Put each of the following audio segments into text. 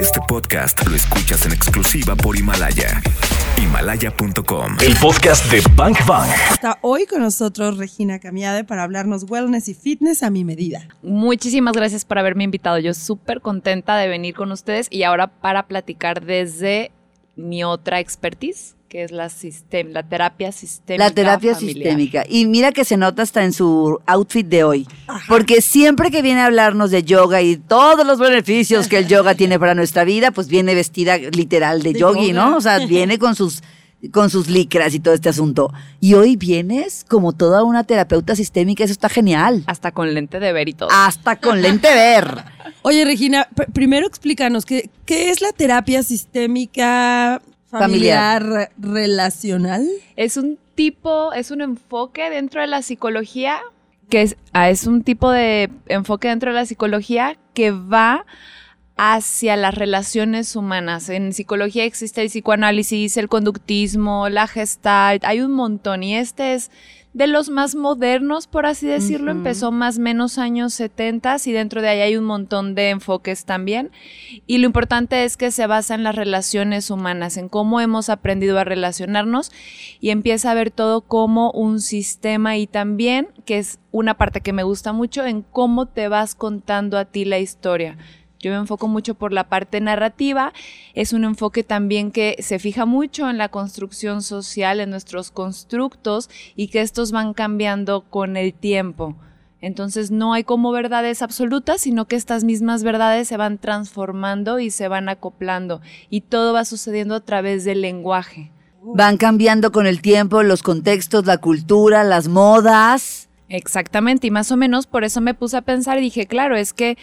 Este podcast lo escuchas en exclusiva por Himalaya. Himalaya.com. El podcast de Bank Bank. Está hoy con nosotros Regina Camiade para hablarnos wellness y fitness a mi medida. Muchísimas gracias por haberme invitado. Yo súper contenta de venir con ustedes y ahora para platicar desde mi otra expertise, que es la, sistem la terapia sistémica. La terapia familiar. sistémica. Y mira que se nota hasta en su outfit de hoy. Porque siempre que viene a hablarnos de yoga y todos los beneficios que el yoga tiene para nuestra vida, pues viene vestida literal de, De yogi, yoga. ¿no? O sea, viene con sus con sus licras y todo este asunto. Y hoy vienes como toda una terapeuta sistémica, eso está genial. Hasta con lente de ver y todo. Hasta con lente ver. Oye, Regina, pr- primero explícanos, ¿qué, qué es la terapia sistémica familiar, relacional? Es un tipo, es un enfoque dentro de la psicología, que es, ah, es un tipo de enfoque dentro de la psicología que va hacia las relaciones humanas. En psicología existe el psicoanálisis, el conductismo, la gestalt, hay un montón y este es de los más modernos, por así decirlo, empezó más menos años 70 y dentro de ahí hay un montón de enfoques también. Y lo importante es que se basa en las relaciones humanas, en cómo hemos aprendido a relacionarnos y empieza a ver todo como un sistema y también, que es una parte que me gusta mucho, en cómo te vas contando a ti la historia. Yo me enfoco mucho por la parte narrativa, es un enfoque también que se fija mucho en la construcción social, en nuestros constructos y que estos van cambiando con el tiempo. Entonces no hay como verdades absolutas, sino que estas mismas verdades se van transformando y se van acoplando y todo va sucediendo a través del lenguaje. Van cambiando con el tiempo los contextos, la cultura, las modas. Exactamente, y más o menos por eso me puse a pensar y dije, claro, es que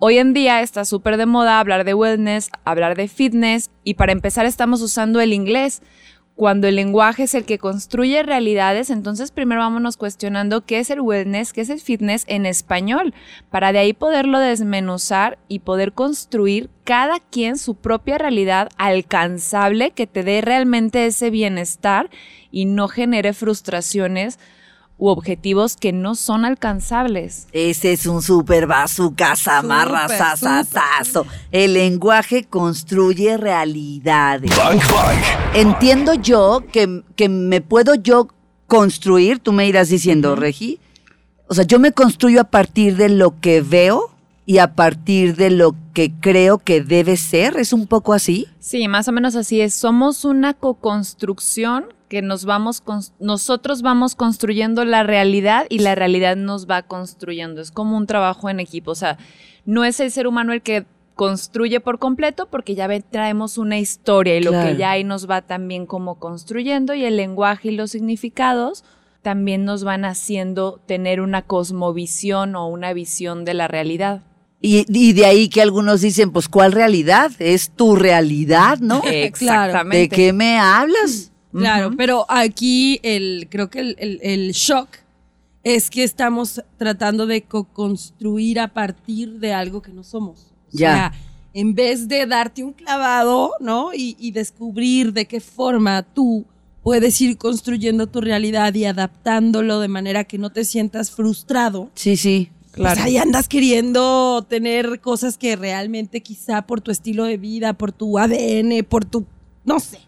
hoy en día está súper de moda hablar de wellness, hablar de fitness, y para empezar estamos usando el inglés. Cuando el lenguaje es el que construye realidades, entonces primero vámonos cuestionando qué es el wellness, qué es el fitness en español, para de ahí poderlo desmenuzar y poder construir cada quien su propia realidad alcanzable que te dé realmente ese bienestar y no genere frustraciones u objetivos que no son alcanzables. Ese es un super bazooka, amarra, Súper, sasasazo. El lenguaje construye realidades. Bank Bank. Entiendo yo que, que me puedo yo construir, tú me irás diciendo, Regi. O sea, yo me construyo a partir de lo que veo y a partir de lo que creo que debe ser. ¿Es un poco así? Sí, más o menos así es. Somos una co-construcción que nos vamos, nosotros vamos construyendo la realidad y la realidad nos va construyendo. Es como un trabajo en equipo. O sea, no es el ser humano el que construye por completo porque ya ve- traemos una historia y lo que ya ahí nos va también como construyendo y el lenguaje y los significados también nos van haciendo tener una cosmovisión o una visión de la realidad. Y, y de ahí que algunos dicen, pues, ¿cuál realidad? Es tu realidad, ¿no? Exactamente. ¿De qué me hablas? Claro, pero aquí el, creo que el, el- el shock es que estamos tratando de co-construir a partir de algo que no somos. O Ya. sea, en vez de darte un clavado, ¿no? Y, y descubrir de qué forma tú puedes ir construyendo tu realidad y adaptándolo de manera que no te sientas frustrado. Sí, sí. Pues ahí andas queriendo tener cosas que realmente quizá por tu estilo de vida, por tu ADN, por tu, no sé,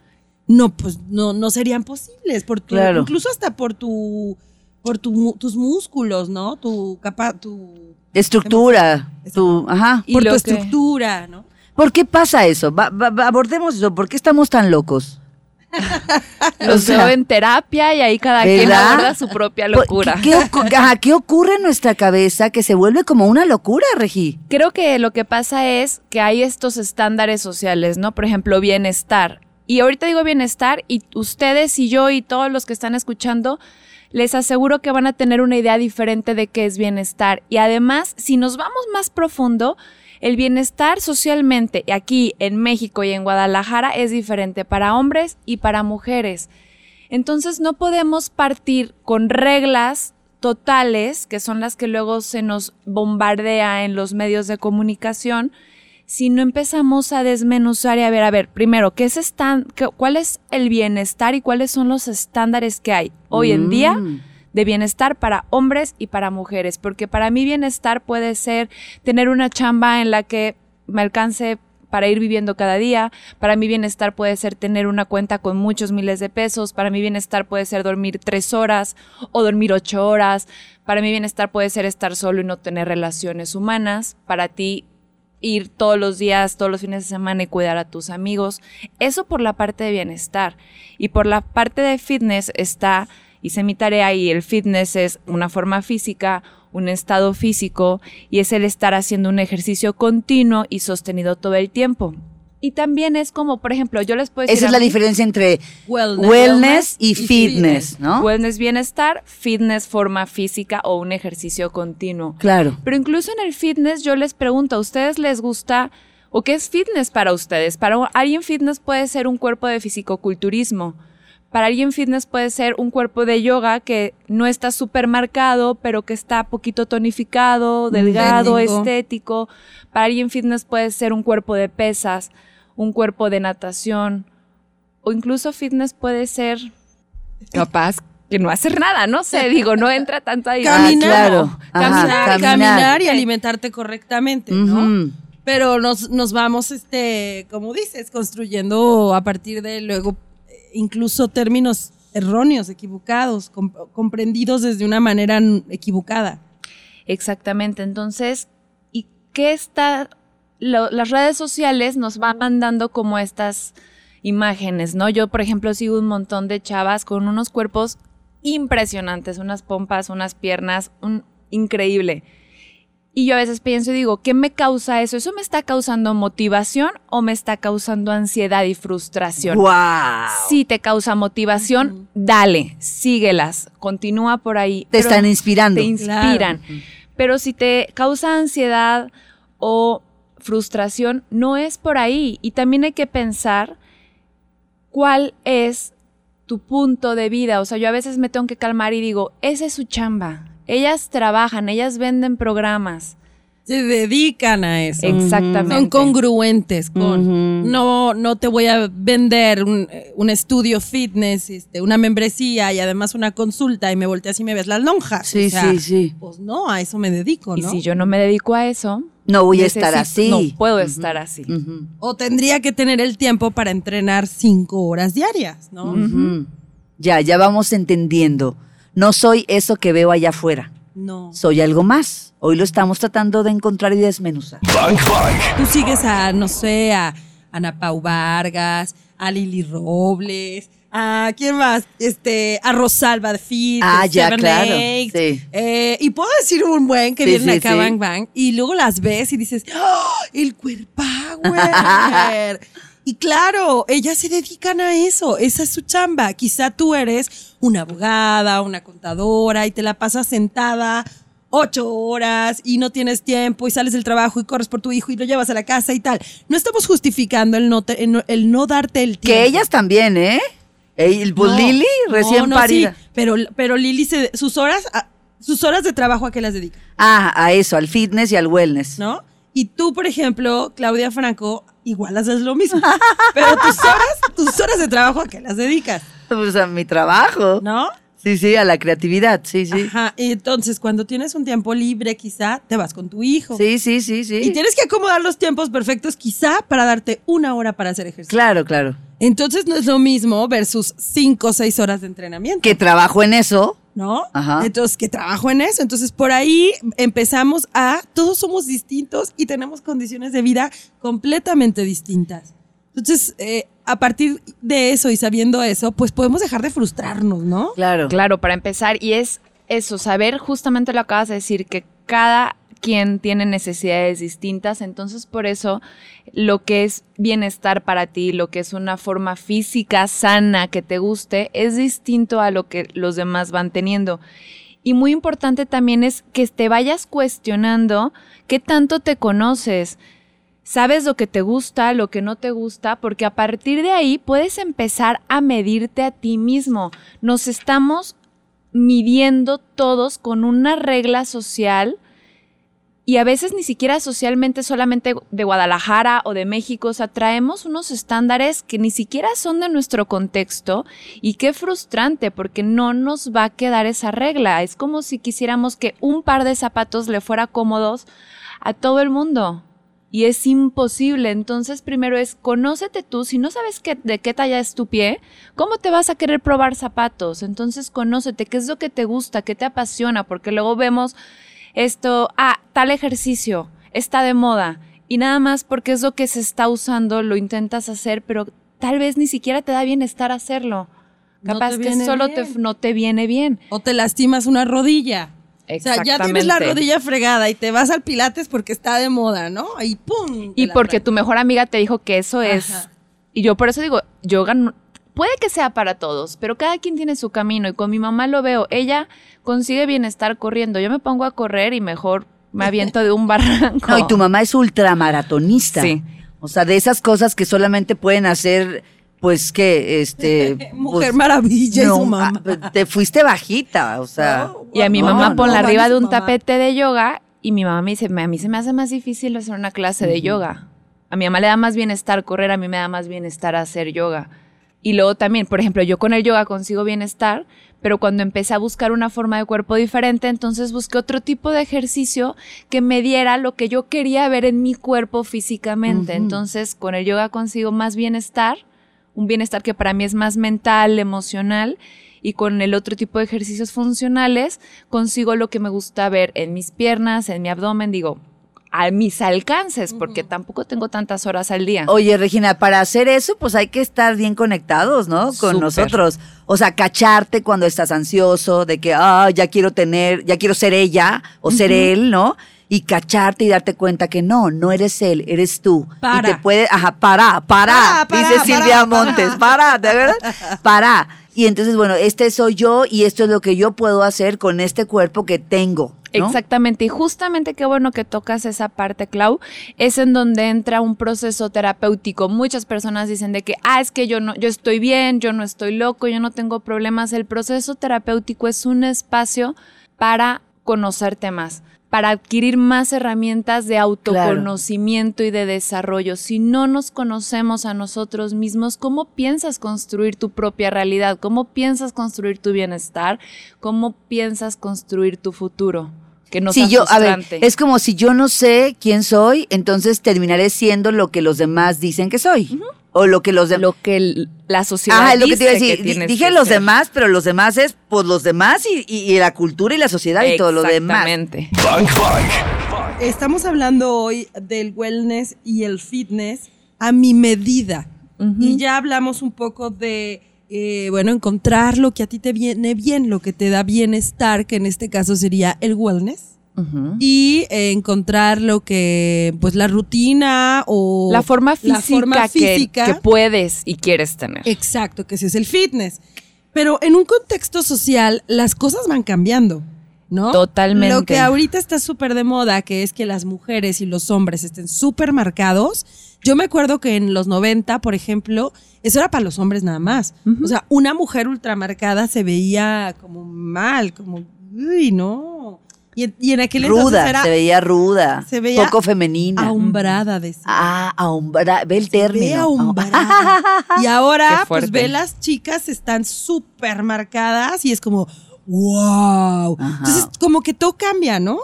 no, pues no, no serían posibles, por tu, Claro. incluso hasta por tu, por tu, tus músculos, ¿no? Tu capa, tu, Estructura. Tu, ajá. Y por tu que- estructura, ¿no? ¿Por qué pasa eso? Va- va- va- abordemos eso. ¿Por qué estamos tan locos? Los O sea, veo en terapia y ahí cada quien aborda su propia Por- locura. ¿Qué, qué ocu- ajá, qué ocurre en nuestra cabeza que se vuelve como una locura, Regi? Creo que lo que pasa es que hay estos estándares sociales, ¿no? Por ejemplo, bienestar. Y ahorita digo bienestar y ustedes y yo y todos los que están escuchando, les aseguro que van a tener una idea diferente de qué es bienestar. Y además, si nos vamos más profundo, el bienestar socialmente aquí en México y en Guadalajara es diferente para hombres y para mujeres. Entonces no podemos partir con reglas totales, que son las que luego se nos bombardea en los medios de comunicación, si no empezamos a desmenuzar y a ver, a ver, primero, ¿qué es qué- ¿cuál es el bienestar y cuáles son los estándares que hay hoy en día Mm. de bienestar para hombres y para mujeres? Porque para mí bienestar puede ser tener una chamba en la que me alcance para ir viviendo cada día. Para mi bienestar puede ser tener una cuenta con muchos miles de pesos. Para mi bienestar puede ser dormir tres horas o dormir ocho horas. Para mi bienestar puede ser estar solo y no tener relaciones humanas. Para ti ir todos los días, todos los fines de semana y cuidar a tus amigos. Eso por la parte de bienestar. Y por la parte de fitness está, hice mi tarea y el fitness es una forma física, un estado físico y es el estar haciendo un ejercicio continuo y sostenido todo el tiempo. Y también es como, por ejemplo, yo les puedo decir... Esa es la mí- diferencia entre Wellness. wellness, y, y fitness, ¿no? Wellness bienestar, fitness forma física o un ejercicio continuo. Claro. Pero incluso en el fitness yo les pregunto, ¿a ustedes les gusta o qué es fitness para ustedes? Para alguien fitness puede ser un cuerpo de fisicoculturismo. Para alguien fitness puede ser un cuerpo de yoga que no está súper marcado, pero que está poquito tonificado, delgado, Técnico. estético. Para alguien fitness puede ser un cuerpo de pesas, un cuerpo de natación. O incluso fitness puede ser capaz que no hacer nada, no sé, digo, no entra tanto ahí. Ah, Caminar. claro. Ajá, Caminar, caminar. y alimentarte correctamente, ¿no? Pero nos, nos vamos, este, como dices, construyendo a partir de luego eh, incluso términos erróneos, equivocados, com- comprendidos desde una manera equivocada. Exactamente. Entonces, ¿y qué está? Lo- las redes sociales nos van mandando como estas imágenes, ¿no? Yo, por ejemplo, sigo un montón de chavas con unos cuerpos impresionantes, unas pompas, unas piernas, un increíble. Y yo a veces pienso y digo, ¿qué me causa eso? ¿Eso me está causando motivación o me está causando ansiedad y frustración? ¡Guau! Si te causa motivación, dale, síguelas, continúa por ahí. Te Pero- están inspirando. te inspiran. Pero si te causa ansiedad o frustración, no es por ahí. Y también hay que pensar cuál es tu punto de vida. O sea, yo a veces me tengo que calmar y digo, esa es su chamba. Ellas trabajan, ellas venden programas. Se dedican a eso. Exactamente. Son congruentes con. No, no te voy a vender un, un estudio fitness, este, una membresía y además una consulta y me volteas y me ves las lonjas. Sí, O sea, sí, sí. Pues no, a eso me dedico, Y ¿no? si yo no me dedico a eso, No voy a estar así. No puedo estar así. O tendría que tener el tiempo para entrenar cinco horas diarias, ¿no? Ya, ya vamos entendiendo. No soy eso que veo allá afuera. No. Soy algo más. Hoy lo estamos tratando de encontrar y desmenuzar. Tú sigues a, no sé, a Ana Pau Vargas, a Lili Robles, a quién más, este, a Rosalba de Fit, Ah, ya, Seven claro, Eight. sí. Eh, y puedo decir un buen que Sí, vienen sí, acá. Bang Bang y luego las ves y dices, ¡Oh, el cuerpower. y claro, ellas se dedican a eso, esa es su chamba. Quizá tú eres una abogada, una contadora y te la pasas sentada ocho horas y no tienes tiempo y sales del trabajo y corres por tu hijo y lo llevas a la casa y tal. No estamos justificando el no, te- el no- el no darte el tiempo. Que ellas también, ¿eh? El pues No, Lili, recién no, no, parida. sí, pero, pero Lili, se- sus horas, a- sus horas de trabajo a qué las dedica, Ah, a eso, al fitness y al wellness. ¿no? Y tú, por ejemplo, Claudia Franco, igual haces lo mismo. pero tus horas, tus horas de trabajo a qué las dedicas, Pues a mi trabajo. ¿no? Sí, sí, a la creatividad, sí, sí. Ajá. Y entonces, cuando tienes un tiempo libre, quizá te vas con tu hijo. Sí, sí, sí, sí. Y tienes que acomodar los tiempos perfectos, quizá para darte una hora para hacer ejercicio. Claro, claro. Entonces no es lo mismo versus cinco o seis horas de entrenamiento. Que trabajo en eso. ¿no? Ajá. Entonces, que trabajo en eso. Entonces, por ahí empezamos a, todos somos distintos y tenemos condiciones de vida completamente distintas. Entonces, eh, a partir de eso y sabiendo eso, pues podemos dejar de frustrarnos, ¿no? Claro. Claro, para empezar, y es eso, saber, justamente lo acabas de decir, que cada quien tiene necesidades distintas, entonces por eso lo que es bienestar para ti, lo que es una forma física sana que te guste, es distinto a lo que los demás van teniendo. Y muy importante también es que te vayas cuestionando qué tanto te conoces. Sabes lo que te gusta, lo que no te gusta, porque a partir de ahí puedes empezar a medirte a ti mismo. Nos estamos midiendo todos con una regla social y a veces ni siquiera socialmente solamente de Guadalajara o de México, o sea, traemos unos estándares que ni siquiera son de nuestro contexto y qué frustrante porque no nos va a quedar esa regla. Es como si quisiéramos que un par de zapatos le fuera cómodos a todo el mundo. Y es imposible. Entonces, primero es conócete tú. Si no sabes qué, de qué talla es tu pie, ¿cómo te vas a querer probar zapatos? Entonces, conócete qué es lo que te gusta, qué te apasiona, porque luego vemos esto, ah, tal ejercicio está de moda. Y nada más porque es lo que se está usando, lo intentas hacer, pero tal vez ni siquiera te da bienestar hacerlo. Capaz que solo te, no te viene bien. O te lastimas una rodilla. O sea, ya tienes la rodilla fregada y te vas al pilates porque está de moda, ¿no? Y pum. Y porque tu mejor amiga te dijo que eso es. Y yo por eso digo, yoga puede que sea para todos, pero cada quien tiene su camino. Y con mi mamá lo veo. Ella consigue bienestar corriendo. Yo me pongo a correr y mejor me aviento de un barranco. No, y tu mamá es ultramaratonista. Sí. O sea, de esas cosas que solamente pueden hacer, pues que, este. Mujer pues, maravilla y no, su mamá. ah, Te fuiste bajita, o sea. No, Y a mi No, mamá no, ponla no, arriba de un mamá. tapete de yoga y mi mamá me dice, a mí se me hace más difícil hacer una clase de yoga. A mi mamá le da más bienestar correr, a mí me da más bienestar hacer yoga. Y luego también, por ejemplo, yo con el yoga consigo bienestar, pero cuando empecé a buscar una forma de cuerpo diferente, entonces busqué otro tipo de ejercicio que me diera lo que yo quería ver en mi cuerpo físicamente. Entonces, con el yoga consigo más bienestar, un bienestar que para mí es más mental, emocional, y con el otro tipo de ejercicios funcionales consigo lo que me gusta ver en mis piernas, en mi abdomen, digo, a mis alcances, porque tampoco tengo tantas horas al día. Oye, Regina, para hacer eso, pues hay que estar bien conectados, ¿no? Con Súper. nosotros. O sea, cacharte cuando estás ansioso, de que, ah, ya quiero tener, ya quiero ser ella o ser él, ¿no? Y cacharte y darte cuenta que no, no eres él, eres tú. Para. Y te puede, ajá, para, para, Para, para, dice para, Silvia para. Montes, para, ¿de verdad? Para. Y entonces, bueno, este soy yo y esto es lo que yo puedo hacer con este cuerpo que tengo. Exactamente, y justamente qué bueno que tocas esa parte, Clau, es en donde entra un proceso terapéutico. Muchas personas dicen de que, ah, es que yo no, yo estoy bien, yo no estoy loco, yo no tengo problemas. El proceso terapéutico es un espacio para conocerte más, para adquirir más herramientas de autoconocimiento y de desarrollo. Si no nos conocemos a nosotros mismos, ¿cómo piensas construir tu propia realidad? ¿Cómo piensas construir tu bienestar? ¿Cómo piensas construir tu futuro? Que no si sea yo, a ver, frustrante. es como si yo no sé quién soy, entonces terminaré siendo lo que los demás dicen que soy. O lo que los demás. lo que la sociedad Ah, es lo que te iba a dice decir. Dije los ser. demás, pero los demás es pues los demás y, y- y la cultura y la sociedad y todo lo demás. Exactamente. Estamos hablando hoy del wellness y el fitness a mi medida. Y ya hablamos un poco de, eh, bueno, encontrar lo que a ti te viene bien, lo que te da bienestar, que en este caso sería el wellness. Y eh, encontrar lo que, pues la rutina o... La forma física, la forma que- física. Que, puedes y quieres tener. Exacto, que ese es el fitness. Pero en un contexto social, las cosas van cambiando, ¿no? Totalmente. Lo que ahorita está súper de moda, que es que las mujeres y los hombres estén súper marcados. Yo me acuerdo que en los 90, por ejemplo, eso era para los hombres nada más. O sea, una mujer ultramarcada se veía como mal, como, uy, no. Y, en- y en aquel entonces Ruda, era se veía ruda. se veía poco femenina. ahumbrada, decía. Ah, ahumbra, ve el término. Ve ahumbrada. Y ahora, pues ve las chicas están súper marcadas y es como, wow. Ajá. Entonces, como que todo cambia, ¿no?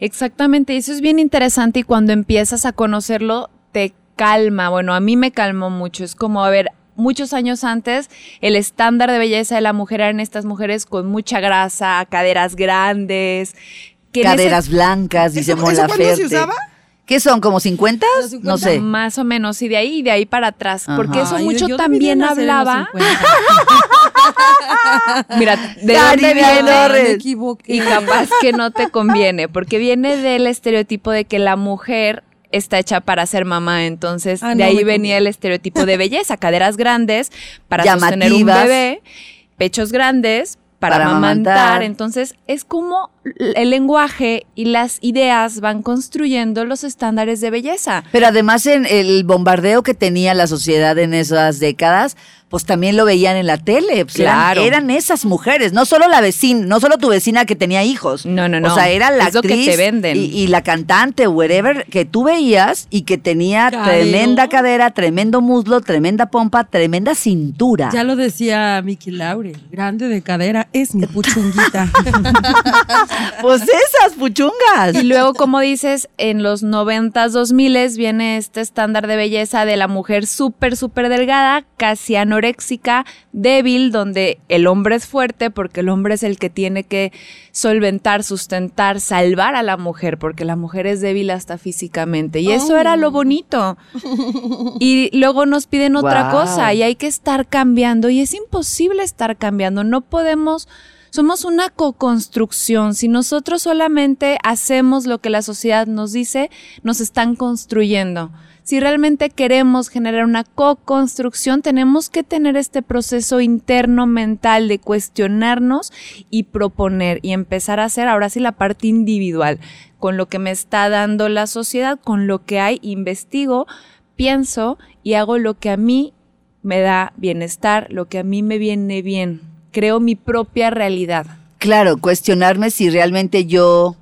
Exactamente, eso es bien interesante y cuando empiezas a conocerlo te calma. Bueno, a mí me calmó mucho. Es como, a ver, muchos años antes el estándar de belleza de la mujer eran estas mujeres con mucha grasa, caderas grandes. que en ese- Caderas blancas, dice ¿Eso- Mon eso cuándo se usaba? ¿Qué son? ¿Como 50? Los 50. No sé. Más o menos, y de ahí y de ahí para atrás. Porque eso Ay, mucho yo también hablaba. 50. Mira, ¿de dónde viene? Y capaz que no te conviene, porque viene del estereotipo de que la mujer está hecha para ser mamá, entonces Ah, de no, ahí me venía el estereotipo de belleza, caderas grandes para sostener un Llamativas. bebé, pechos grandes para, Para amamantar. amamantar. entonces es como el lenguaje y las ideas van construyendo los estándares de belleza. Pero además en el bombardeo que tenía la sociedad en esas décadas, pues también lo veían en la tele. pues Claro. eran, esas mujeres, no solo la vecina, no solo tu vecina que tenía hijos. No, no, no. O sea, era la Es lo que actriz te venden. Y, y la cantante, wherever, que tú veías y que tenía tremenda cadera, tremendo muslo, tremenda pompa, tremenda cintura. Ya lo decía Miki Laure, grande de cadera es mi puchunguita. Pues esas puchungas. Y luego, como dices, en los 90s, 2000 viene este estándar de belleza de la mujer súper, súper delgada, casi anoréxica, débil, donde el hombre es fuerte porque el hombre es el que tiene que solventar, sustentar, salvar a la mujer, porque la mujer es débil hasta físicamente. Y eso era lo bonito. Y luego nos piden otra cosa y hay que estar cambiando y es imposible estar cambiando. No podemos somos una co-construcción. Si nosotros solamente hacemos lo que la sociedad nos dice, nos están construyendo. Si realmente queremos generar una co-construcción, tenemos que tener este proceso interno mental de cuestionarnos y proponer y empezar a hacer ahora sí la parte individual, con lo que me está dando la sociedad, con lo que hay, investigo, pienso y hago lo que a mí me da bienestar, lo que a mí me viene bien. Creo mi propia realidad. Claro, cuestionarme si realmente yo,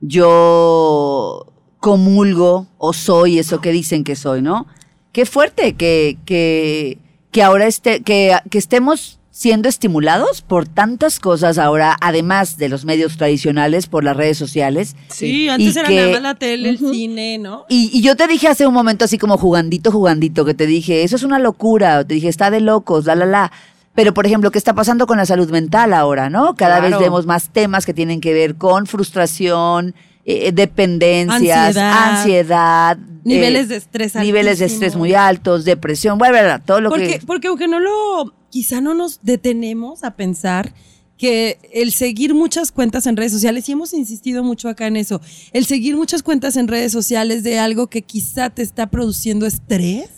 yo comulgo o soy eso que dicen que soy, ¿no? Qué fuerte que, que, que ahora esté, que, que estemos siendo estimulados por tantas cosas ahora, además de los medios tradicionales, por las redes sociales. Sí, antes Y era que- nada más la tele, el cine, ¿no? Y, y yo te dije hace un momento así como jugandito, jugandito, que te dije, eso es una locura, o te dije, está de locos, la, la, la. Pero, por ejemplo, ¿qué está pasando con la salud mental ahora, no? Cada Claro. vez vemos más temas que tienen que ver con frustración, eh, dependencias, Ansiedad. ansiedad, Niveles eh, de estrés niveles de estrés muy altos, depresión, bueno, bueno, todo lo Porque, que... porque aunque no lo, quizá no nos detenemos a pensar que el seguir muchas cuentas en redes sociales, y hemos insistido mucho acá en eso, el seguir muchas cuentas en redes sociales de algo que quizá te está produciendo estrés,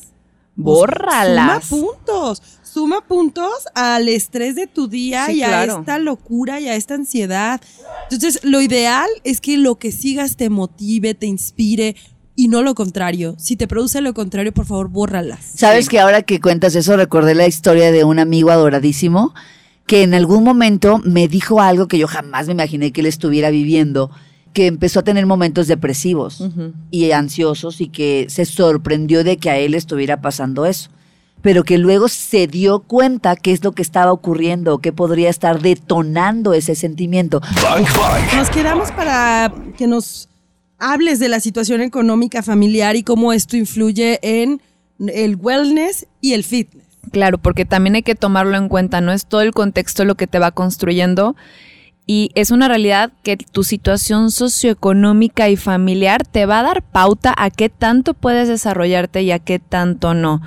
Bórralas. Suma puntos, suma puntos al estrés de tu día Sí, y a esta locura y a esta ansiedad. Entonces, lo ideal es que lo que sigas te motive, te inspire y no lo contrario. Si te produce lo contrario, por favor, bórralas. Sabes que ahora que cuentas eso, recordé la historia de un amigo adoradísimo que en algún momento me dijo algo que yo jamás me imaginé que él estuviera viviendo, que empezó a tener momentos depresivos y ansiosos y que se sorprendió de que a él estuviera pasando eso, pero que luego se dio cuenta qué es lo que estaba ocurriendo, qué podría estar detonando ese sentimiento. Bank Bank. Nos quedamos para que nos hables de la situación económica familiar y cómo esto influye en el wellness y el fitness. Claro, porque también hay que tomarlo en cuenta, no es todo el contexto lo que te va construyendo y es una realidad que tu situación socioeconómica y familiar te va a dar pauta a qué tanto puedes desarrollarte y a qué tanto no.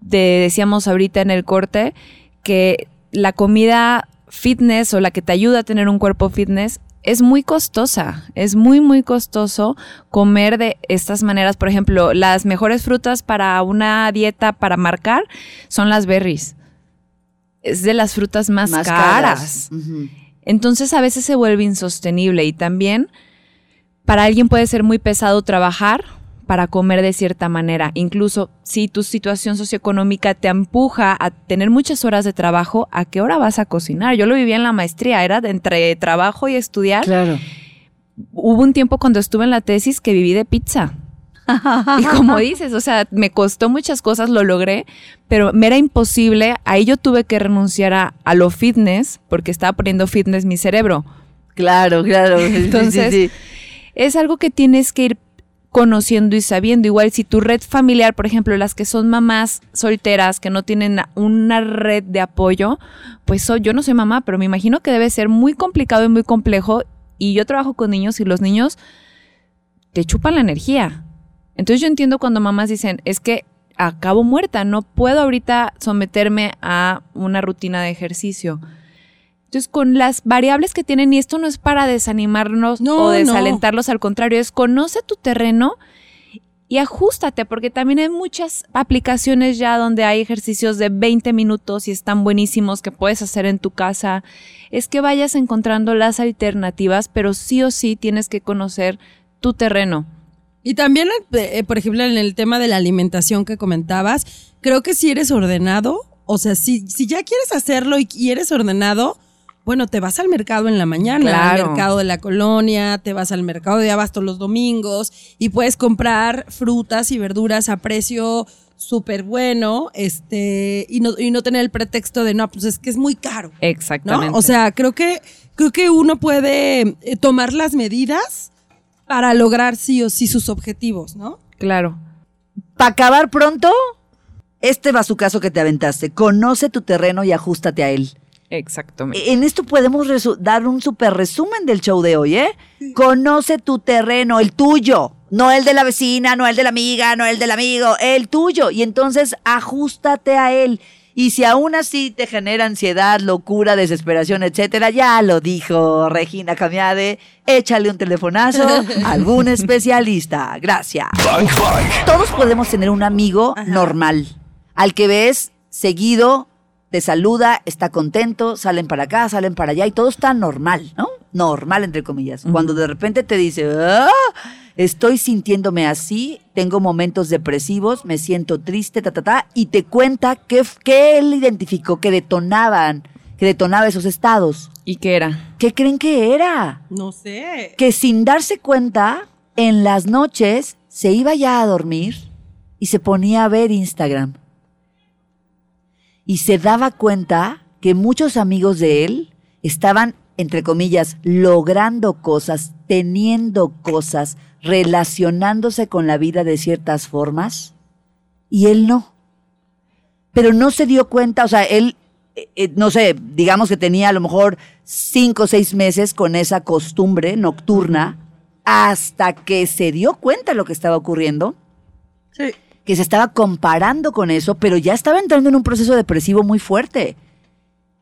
De- decíamos ahorita en el corte que la comida fitness o la que te ayuda a tener un cuerpo fitness es muy costosa, es muy muy costoso comer de estas maneras. Por ejemplo, las mejores frutas para una dieta para marcar son las berries. Es de las frutas más, Más caras. Entonces a veces se vuelve insostenible y también para alguien puede ser muy pesado trabajar para comer de cierta manera. Incluso si tu situación socioeconómica te empuja a tener muchas horas de trabajo, ¿a qué hora vas a cocinar? Yo lo vivía en la maestría, era de entre trabajo y estudiar. Claro. Hubo un tiempo cuando estuve en la tesis que viví de pizza. Y como dices, o sea, me costó muchas cosas, lo logré, pero me era imposible. Ahí yo tuve que renunciar a, a lo fitness porque estaba poniendo fitness mi cerebro. Claro, claro. Sí, sí, Entonces, sí. Es algo que tienes que ir conociendo y sabiendo. Igual si tu red familiar, por ejemplo, las que son mamás solteras, que no tienen una red de apoyo, pues yo no soy mamá, pero me imagino que debe ser muy complicado y muy complejo. Y yo trabajo con niños y los niños te chupan la energía. Entonces yo entiendo cuando mamás dicen, es que acabo muerta, no puedo ahorita someterme a una rutina de ejercicio. Entonces, con las variables que tienen, y esto no es para desanimarnos No, o no. desalentarlos, al contrario, es conoce tu terreno y ajustate, porque también hay muchas aplicaciones ya donde hay ejercicios de 20 minutos y están buenísimos que puedes hacer en tu casa. Es que vayas encontrando las alternativas, pero sí o sí tienes que conocer tu terreno. Y también, eh, por ejemplo, en el tema de la alimentación que comentabas, creo que si eres ordenado, o sea, si, si ya quieres hacerlo y, y eres ordenado, bueno, te vas al mercado en la mañana, Claro. al mercado de la colonia, te vas al mercado de abasto los domingos y puedes comprar frutas y verduras a precio súper bueno, este, y no, y no tener el pretexto de no, pues es que es muy caro. ¿no? Exactamente. O sea, creo que, creo que uno puede eh, tomar las medidas para lograr sí o sí sus objetivos, ¿no? claro. Para acabar pronto, este va su caso que te aventaste. Conoce tu terreno y ajustate a él. Exactamente. En esto podemos dar un super resumen del show de hoy, ¿eh? Conoce tu terreno, el tuyo. No el de la vecina, no el de la amiga, no el del amigo, el tuyo. Y entonces ajustate a él. Y si aún así te genera ansiedad, locura, desesperación, etcétera, ya lo dijo Regina Camiade, échale un telefonazo a algún especialista. Gracias. Bank Bank. Todos podemos tener un amigo normal, al que ves seguido, te saluda, está contento, salen para acá, salen para allá y todo está normal, ¿no? Normal, entre comillas. Cuando de repente te dice, "Ah, estoy sintiéndome así, tengo momentos depresivos, me siento triste, ta, ta, ta, y te cuenta que, que él identificó que detonaban, que detonaba esos estados. ¿Y qué era? ¿Qué creen que era? No sé. que sin darse cuenta, en las noches se iba ya a dormir y se ponía a ver Instagram. Y se daba cuenta que muchos amigos de él estaban, entre comillas, logrando cosas, teniendo cosas, relacionándose con la vida de ciertas formas, y él no. Pero no se dio cuenta, o sea, él, eh, eh, no sé, digamos que tenía a lo mejor cinco o seis meses con esa costumbre nocturna, hasta que se dio cuenta de lo que estaba ocurriendo, Sí. Que se estaba comparando con eso, pero ya estaba entrando en un proceso depresivo muy fuerte.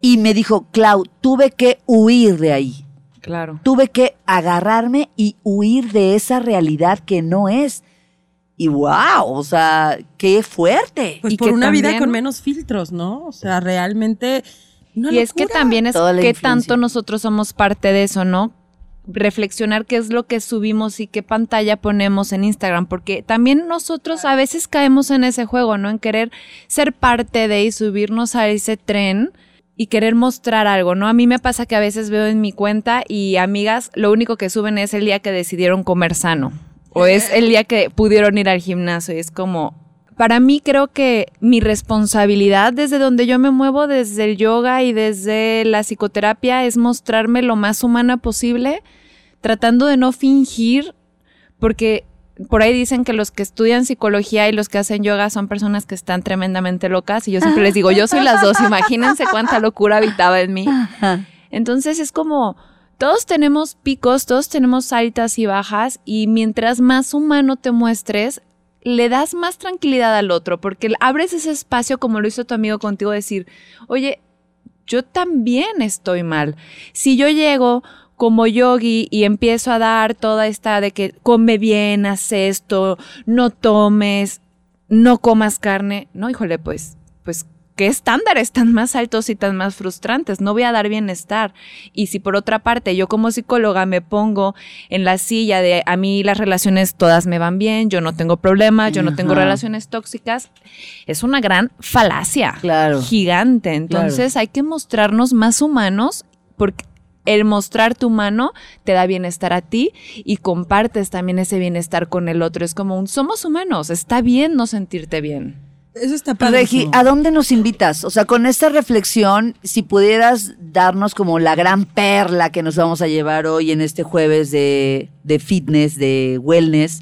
Y me dijo, Clau, tuve que huir de ahí. Claro. Tuve que agarrarme y huir de esa realidad que no es. Y wow, o sea, qué fuerte. Pues Y por que una vida con menos filtros, ¿no? O sea, realmente. una Y es que también es que influencia. tanto nosotros somos parte de eso, ¿no? Reflexionar qué es lo que subimos y qué pantalla ponemos en Instagram, porque también nosotros a veces caemos en ese juego, ¿no? En querer ser parte de y subirnos a ese tren y querer mostrar algo, ¿no? A mí me pasa que a veces veo en mi cuenta y amigas lo único que suben es el día que decidieron comer sano o es el día que pudieron ir al gimnasio y es como, para mí creo que mi responsabilidad desde donde yo me muevo, desde el yoga y desde la psicoterapia, es mostrarme lo más humana posible, tratando de no fingir, porque por ahí dicen que los que estudian psicología y los que hacen yoga son personas que están tremendamente locas y yo siempre les digo, yo soy las dos, imagínense cuánta locura habitaba en mí. Entonces es como, todos tenemos picos, todos tenemos altas y bajas y mientras más humano te muestres, le das más tranquilidad al otro porque abres ese espacio como lo hizo tu amigo contigo, decir, oye, yo también estoy mal. Si yo llego como yogi y empiezo a dar toda esta de que come bien, haz esto, no tomes, no comas carne, no, híjole, pues, pues, ¿qué estándares tan más altos y tan más frustrantes? No voy a dar bienestar. Y si por otra parte yo como psicóloga me pongo en la silla de a mí las relaciones todas me van bien, yo no tengo problemas, yo no tengo relaciones tóxicas, es una gran falacia Claro. gigante. Entonces hay que mostrarnos más humanos porque el mostrar tu mano te da bienestar a ti y compartes también ese bienestar con el otro. Es como un somos humanos, está bien no sentirte bien. Eso está padre. Regi, ¿a dónde nos invitas? O sea, con esta reflexión, si pudieras darnos como la gran perla que nos vamos a llevar hoy en este jueves de, de fitness, de wellness,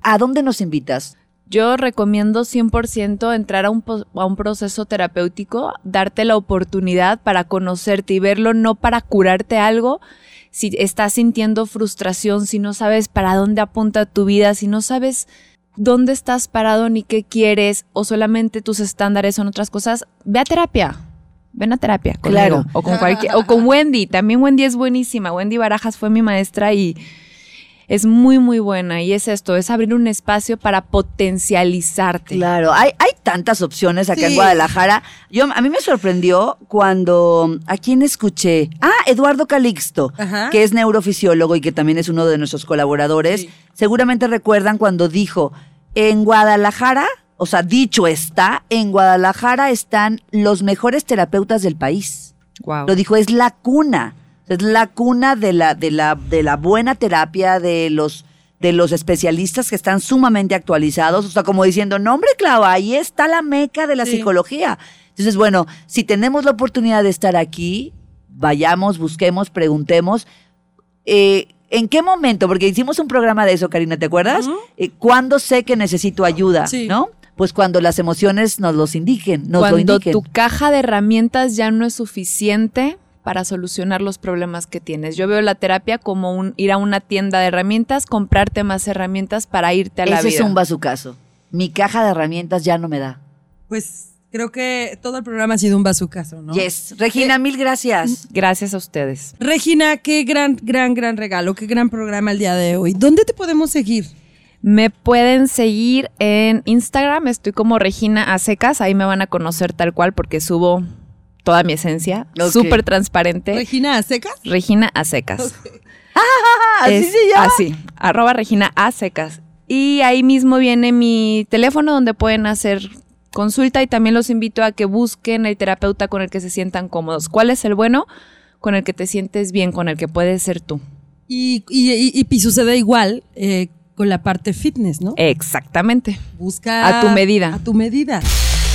¿a dónde nos invitas? Yo recomiendo 100% entrar a un, a un proceso terapéutico, darte la oportunidad para conocerte y verlo, no para curarte algo. Si estás sintiendo frustración, si no sabes para dónde apunta tu vida, si no sabes dónde estás parado ni qué quieres o solamente tus estándares son otras cosas, ve a terapia. Ven a terapia conmigo, Claro. o con cualquier o con Wendy, también Wendy es buenísima. Wendy Barajas fue mi maestra y es muy muy buena y es esto, es abrir un espacio para potencializarte. Claro, hay, hay tantas opciones acá en. Guadalajara. Yo, a mí me sorprendió cuando, ¿a quién escuché? Ah, Eduardo Calixto, Ajá. que es neurofisiólogo y que también es uno de nuestros colaboradores. Sí. Seguramente recuerdan cuando dijo, en Guadalajara, o sea, dicho está, en Guadalajara están los mejores terapeutas del país. Wow. Lo dijo, es la cuna. Es la cuna de la, de la, de la buena terapia, de los de los especialistas que están sumamente actualizados, o sea, como diciendo, no hombre, Clau, ahí está la meca de la Sí. psicología. Entonces, bueno, si tenemos la oportunidad de estar aquí, vayamos, busquemos, preguntemos. Eh, ¿En qué momento? Porque hicimos un programa de eso, Karina, ¿te acuerdas? Eh, ¿Cuándo sé que necesito ayuda? Sí. ¿No? Pues cuando las emociones nos los indiquen, nos lo Cuando indiquen. tu caja de herramientas ya no es suficiente para solucionar los problemas que tienes. Yo veo la terapia como un ir a una tienda de herramientas, comprarte más herramientas para irte a la Ese vida. es un bazucazo. Mi caja de herramientas ya no me da. Pues creo que todo el programa ha sido un bazucazo, ¿no? Yes. Regina, mil gracias. Gracias a ustedes. Regina, qué gran, gran, gran regalo, qué gran programa el día de hoy. ¿Dónde te podemos seguir? Me pueden seguir en Instagram, estoy como Regina Acecas, ahí me van a conocer tal cual porque subo toda mi esencia, Ok. súper transparente. Regina Secas. Regina Acecas. Ah, así Es se llama. Así, arroba Regina A secas. Y ahí mismo viene mi teléfono donde pueden hacer consulta y también los invito a que busquen el terapeuta con el que se sientan cómodos. ¿Cuál es el bueno? Con el que te sientes bien, con el que puedes ser tú. Y, y, y- y sucede igual eh, con la parte fitness, ¿no? Exactamente. Busca a tu medida. A tu medida.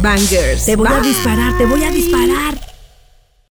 Bangers. Te voy a disparar, te voy a disparar.